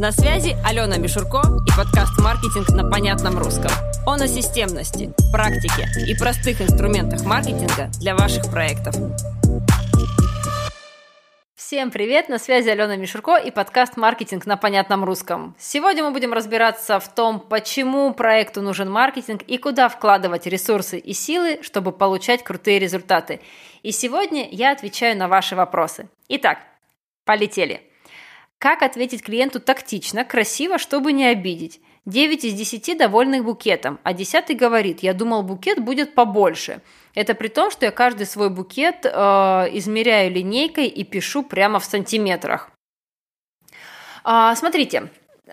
На связи Алена Мишурко и подкаст «Маркетинг на понятном русском». Он о системности, практике и простых инструментах маркетинга для ваших проектов. Всем привет! На связи Алена Мишурко и подкаст «Маркетинг на понятном русском». Сегодня мы будем разбираться в том, почему проекту нужен маркетинг и куда вкладывать ресурсы и силы, чтобы получать крутые результаты. И сегодня я отвечаю на ваши вопросы. Итак, полетели! Как ответить клиенту тактично, красиво, чтобы не обидеть? 9 из 10 довольных букетом, а 10 говорит, я думал, букет будет побольше – это при том, что я каждый свой букет э, измеряю линейкой и пишу прямо в сантиметрах. А, смотрите,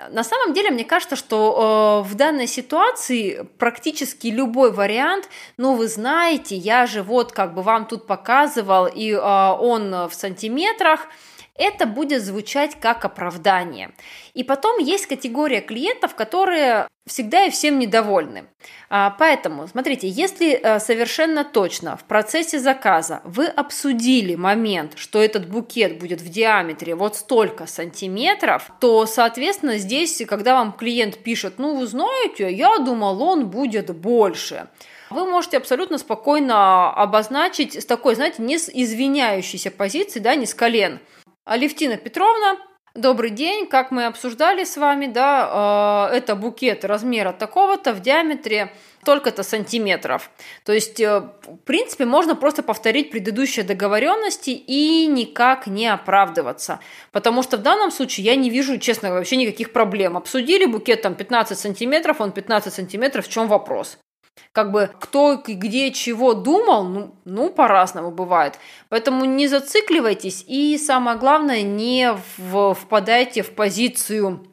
на самом деле, мне кажется, что э, в данной ситуации практически любой вариант, ну, вы знаете, я же вот как бы вам тут показывал, и э, он в сантиметрах, это будет звучать как оправдание. И потом есть категория клиентов, которые всегда и всем недовольны. А, поэтому, смотрите, если э, совершенно точно в процессе заказа вы обсудили момент, что этот букет будет в диаметре вот столько сантиметров, то, соответственно, здесь, когда вам клиент пишет, ну, вы знаете, я думал, он будет больше, вы можете абсолютно спокойно обозначить с такой, знаете, не с извиняющейся позиции, да, не с колен. Алевтина Петровна, Добрый день, как мы обсуждали с вами, да, э, это букет размера такого-то в диаметре столько-то сантиметров. То есть, э, в принципе, можно просто повторить предыдущие договоренности и никак не оправдываться. Потому что в данном случае я не вижу, честно, вообще никаких проблем. Обсудили букет там 15 сантиметров, он 15 сантиметров, в чем вопрос? Как бы кто где чего думал, ну, ну по-разному бывает. Поэтому не зацикливайтесь и самое главное, не в, впадайте в позицию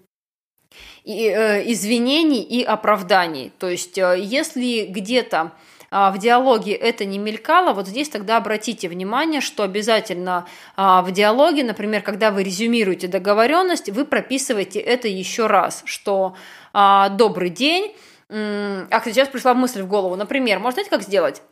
и, э, извинений и оправданий. То есть, э, если где-то э, в диалоге это не мелькало, вот здесь тогда обратите внимание, что обязательно э, в диалоге, например, когда вы резюмируете договоренность, вы прописываете это еще раз, что э, добрый день а, сейчас пришла мысль в голову. Например, можно знаете, как сделать?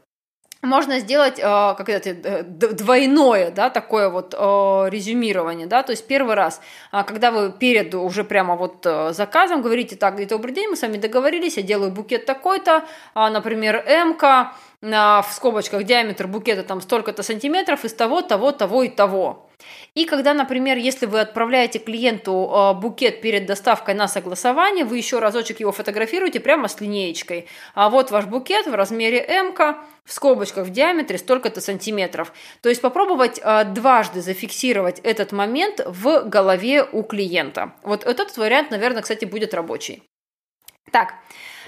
можно сделать э, как это э, двойное, да, такое вот э, резюмирование, да, то есть первый раз, э, когда вы перед уже прямо вот заказом говорите, так, добрый день, мы с вами договорились, я делаю букет такой-то, э, например, э, в скобочках диаметр букета там столько-то сантиметров из того, того, того и того. И когда, например, если вы отправляете клиенту э, букет перед доставкой на согласование, вы еще разочек его фотографируете прямо с линеечкой. А вот ваш букет в размере М, в скобочках в диаметре столько-то сантиметров. То есть попробовать э, дважды зафиксировать этот момент в голове у клиента. Вот этот вариант, наверное, кстати, будет рабочий. Так,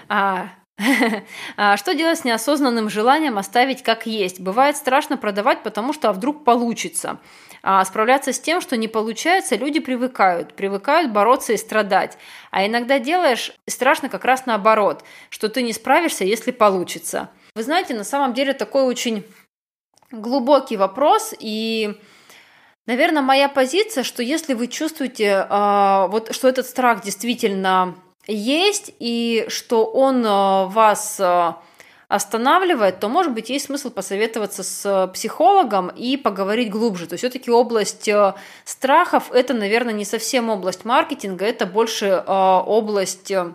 а, что делать с неосознанным желанием оставить как есть? Бывает страшно продавать, потому что а вдруг получится. А справляться с тем, что не получается, люди привыкают, привыкают бороться и страдать. А иногда делаешь страшно как раз наоборот, что ты не справишься, если получится. Вы знаете, на самом деле такой очень глубокий вопрос, и Наверное, моя позиция, что если вы чувствуете, э, вот, что этот страх действительно есть, и что он э, вас э, останавливает, то, может быть, есть смысл посоветоваться с психологом и поговорить глубже. То есть все-таки область э, страхов – это, наверное, не совсем область маркетинга, это больше э, область э,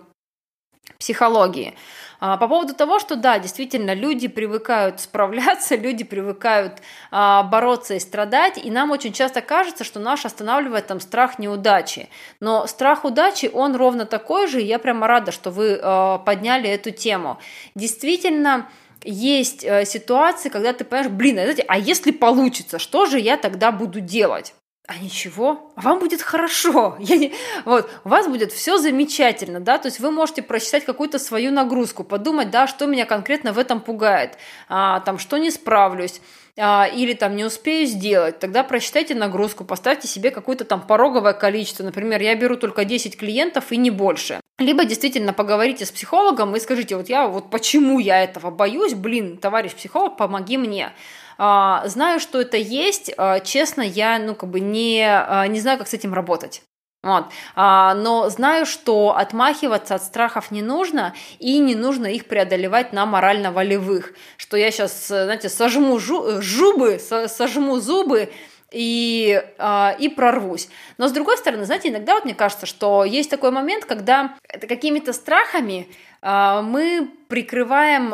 психологии. А, по поводу того, что да, действительно, люди привыкают справляться, люди привыкают а, бороться и страдать, и нам очень часто кажется, что наш останавливает там страх неудачи. Но страх удачи, он ровно такой же, и я прямо рада, что вы а, подняли эту тему. Действительно, есть э, ситуации, когда ты понимаешь, блин, а, а если получится, что же я тогда буду делать? А ничего, вам будет хорошо, я не... вот, у вас будет все замечательно, да, то есть вы можете просчитать какую-то свою нагрузку, подумать, да, что меня конкретно в этом пугает, а, там, что не справлюсь, а, или там не успею сделать, тогда просчитайте нагрузку, поставьте себе какое-то там пороговое количество, например, я беру только 10 клиентов и не больше. Либо действительно поговорите с психологом и скажите, вот я, вот почему я этого боюсь, блин, товарищ психолог, помоги мне. А, знаю, что это есть, а, честно, я, ну, как бы не, а, не знаю, как с этим работать. Вот. А, но знаю, что отмахиваться от страхов не нужно, и не нужно их преодолевать на морально-волевых. Что я сейчас, знаете, сожму жу- жубы, сожму зубы и, э, и прорвусь. Но с другой стороны, знаете, иногда вот мне кажется, что есть такой момент, когда какими-то страхами э, мы прикрываем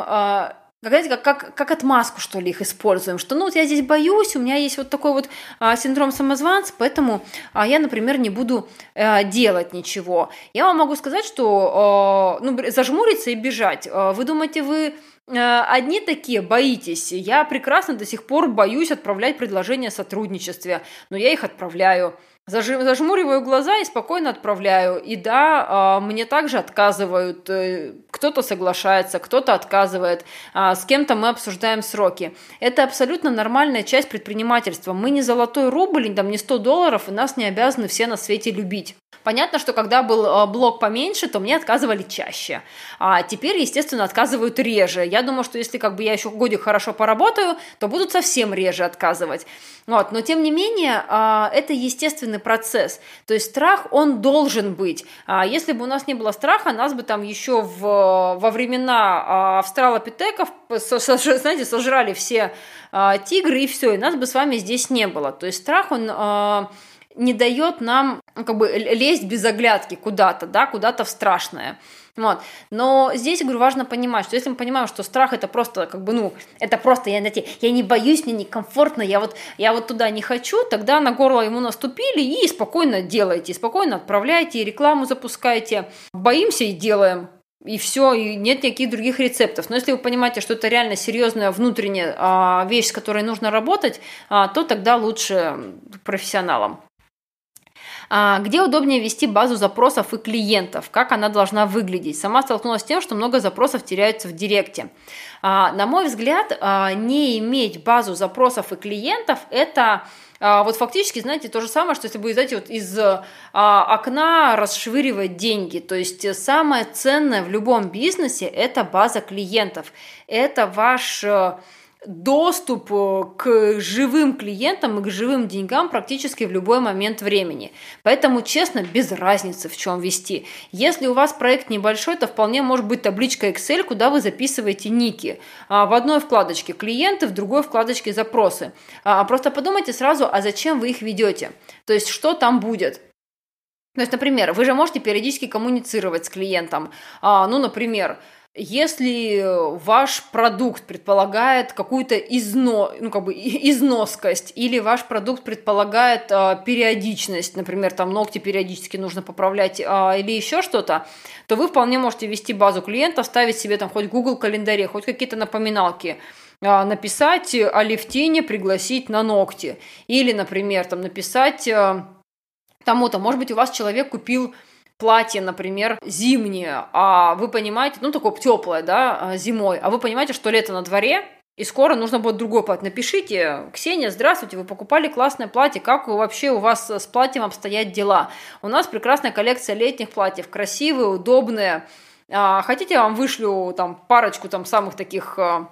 как, знаете, как, как, как отмазку, что ли, их используем, что, ну, вот я здесь боюсь, у меня есть вот такой вот а, синдром самозванца, поэтому а, я, например, не буду а, делать ничего. Я вам могу сказать, что, а, ну, зажмуриться и бежать. А, вы думаете, вы одни такие боитесь. Я прекрасно до сих пор боюсь отправлять предложения о сотрудничестве, но я их отправляю. Зажмуриваю глаза и спокойно отправляю. И да, а, мне также отказывают. Э, кто-то соглашается, кто-то отказывает. А, с кем-то мы обсуждаем сроки. Это абсолютно нормальная часть предпринимательства. Мы не золотой рубль, там не 100 долларов, и нас не обязаны все на свете любить. Понятно, что когда был а, блок поменьше, то мне отказывали чаще. А теперь, естественно, отказывают реже. Я думаю, что если как бы я еще годик хорошо поработаю, то будут совсем реже отказывать. Вот. Но тем не менее, это естественно естественный процесс. То есть страх, он должен быть. А если бы у нас не было страха, нас бы там еще в, во времена а, австралопитеков, знаете, сожрали все а, тигры и все, и нас бы с вами здесь не было. То есть страх, он а, не дает нам ну, как бы лезть без оглядки куда-то, да, куда-то в страшное. Вот. Но здесь, говорю, важно понимать, что если мы понимаем, что страх это просто, как бы, ну, это просто, я, знаете, я не боюсь, мне некомфортно, я вот, я вот туда не хочу, тогда на горло ему наступили и спокойно делайте, спокойно отправляйте, рекламу запускайте. Боимся и делаем, и все, и нет никаких других рецептов. Но если вы понимаете, что это реально серьезная внутренняя а, вещь, с которой нужно работать, а, то тогда лучше профессионалам. А, где удобнее вести базу запросов и клиентов? Как она должна выглядеть? Сама столкнулась с тем, что много запросов теряются в директе. А, на мой взгляд, а, не иметь базу запросов и клиентов – это вот фактически, знаете, то же самое, что если бы, знаете, вот из окна расшвыривать деньги. То есть самое ценное в любом бизнесе – это база клиентов. Это ваш доступ э, к живым клиентам и к живым деньгам практически в любой момент времени. Поэтому, честно, без разницы, в чем вести. Если у вас проект небольшой, то вполне может быть табличка Excel, куда вы записываете ники. А, в одной вкладочке клиенты, в другой вкладочке запросы. А, просто подумайте сразу, а зачем вы их ведете? То есть, что там будет? То есть, например, вы же можете периодически коммуницировать с клиентом. А, ну, например, если ваш продукт предполагает какую-то изно, ну, как бы износкость, или ваш продукт предполагает э, периодичность, например, там ногти периодически нужно поправлять, э, или еще что-то, то вы вполне можете вести базу клиентов, ставить себе там хоть Google календаре, хоть какие-то напоминалки, э, написать о лифтине, пригласить на ногти. Или, например, там написать тому-то, может быть, у вас человек купил платье, например, зимнее, а вы понимаете, ну, такое теплое, да, а, зимой, а вы понимаете, что лето на дворе, и скоро нужно будет другое платье. Напишите, Ксения, здравствуйте, вы покупали классное платье, как вообще у вас с платьем обстоят дела? У нас прекрасная коллекция летних платьев, красивые, удобные. А, хотите, я вам вышлю там парочку там самых таких а,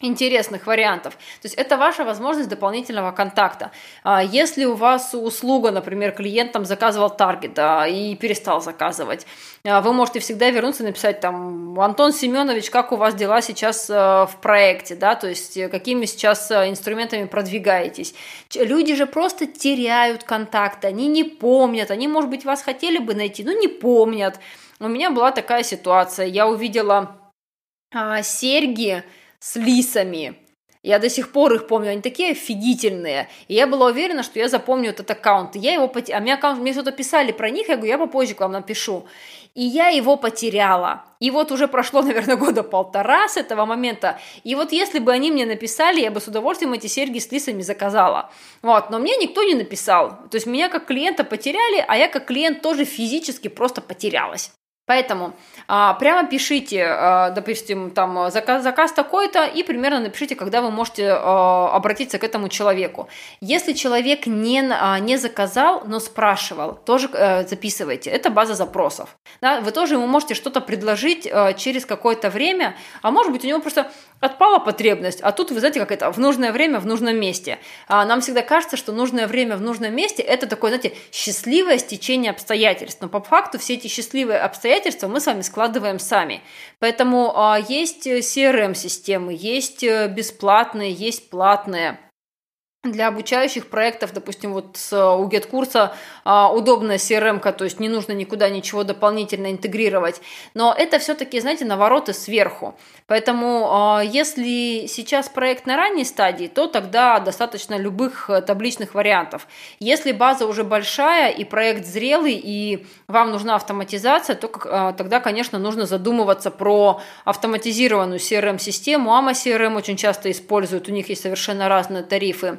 интересных вариантов. То есть это ваша возможность дополнительного контакта. А если у вас услуга, например, клиент там заказывал таргет да, и перестал заказывать, а вы можете всегда вернуться и написать там, Антон Семенович, как у вас дела сейчас э, в проекте, да, то есть э, какими сейчас э, инструментами продвигаетесь. Люди же просто теряют контакт, они не помнят, они, может быть, вас хотели бы найти, но не помнят. У меня была такая ситуация, я увидела а, серьги, с лисами. Я до сих пор их помню, они такие офигительные. И я была уверена, что я запомню этот аккаунт. Я его пот... А мне аккаунт, мне что-то писали про них, я говорю, я попозже к вам напишу. И я его потеряла. И вот уже прошло, наверное, года полтора с этого момента. И вот если бы они мне написали, я бы с удовольствием эти серьги с лисами заказала. Вот, но мне никто не написал. То есть меня как клиента потеряли, а я как клиент тоже физически просто потерялась. Поэтому а, прямо пишите, а, допустим, там заказ, заказ такой-то и примерно напишите, когда вы можете а, обратиться к этому человеку. Если человек не, а, не заказал, но спрашивал, тоже а, записывайте. Это база запросов. Да, вы тоже ему можете что-то предложить а, через какое-то время, а может быть у него просто отпала потребность, а тут, вы знаете, как это, в нужное время, в нужном месте. А нам всегда кажется, что нужное время в нужном месте – это такое, знаете, счастливое стечение обстоятельств. Но по факту все эти счастливые обстоятельства мы с вами складываем сами. Поэтому а, есть CRM-системы, есть э, бесплатные, есть платные. Для обучающих проектов, допустим, вот с, у GetCursa а, удобная CRM, то есть не нужно никуда ничего дополнительно интегрировать. Но это все-таки, знаете, навороты сверху. Поэтому а, если сейчас проект на ранней стадии, то тогда достаточно любых э, табличных вариантов. Если база уже большая и проект зрелый, и вам нужна автоматизация, то а, тогда, конечно, нужно задумываться про автоматизированную CRM-систему. AMA CRM очень часто используют, у них есть совершенно разные тарифы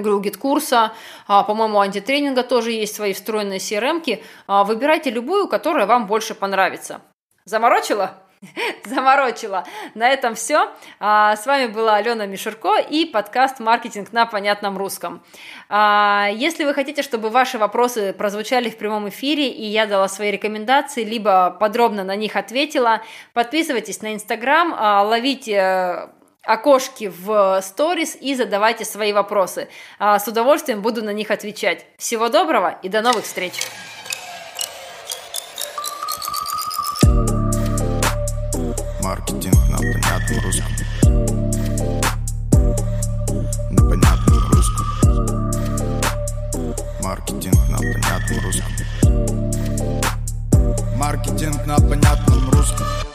говорю, курса, по-моему, антитренинга тоже есть свои встроенные CRM-ки. А, выбирайте любую, которая вам больше понравится. Заморочила? Заморочила. На этом все. А, с вами была Алена Мишурко и подкаст «Маркетинг на понятном русском». А, если вы хотите, чтобы ваши вопросы прозвучали в прямом эфире, и я дала свои рекомендации, либо подробно на них ответила, подписывайтесь на Инстаграм, ловите окошки в сторис и задавайте свои вопросы. А, с удовольствием буду на них отвечать. Всего доброго и до новых встреч! Маркетинг на понятном русском. На понятном русском. Маркетинг на понятном русском. Маркетинг на понятном русском.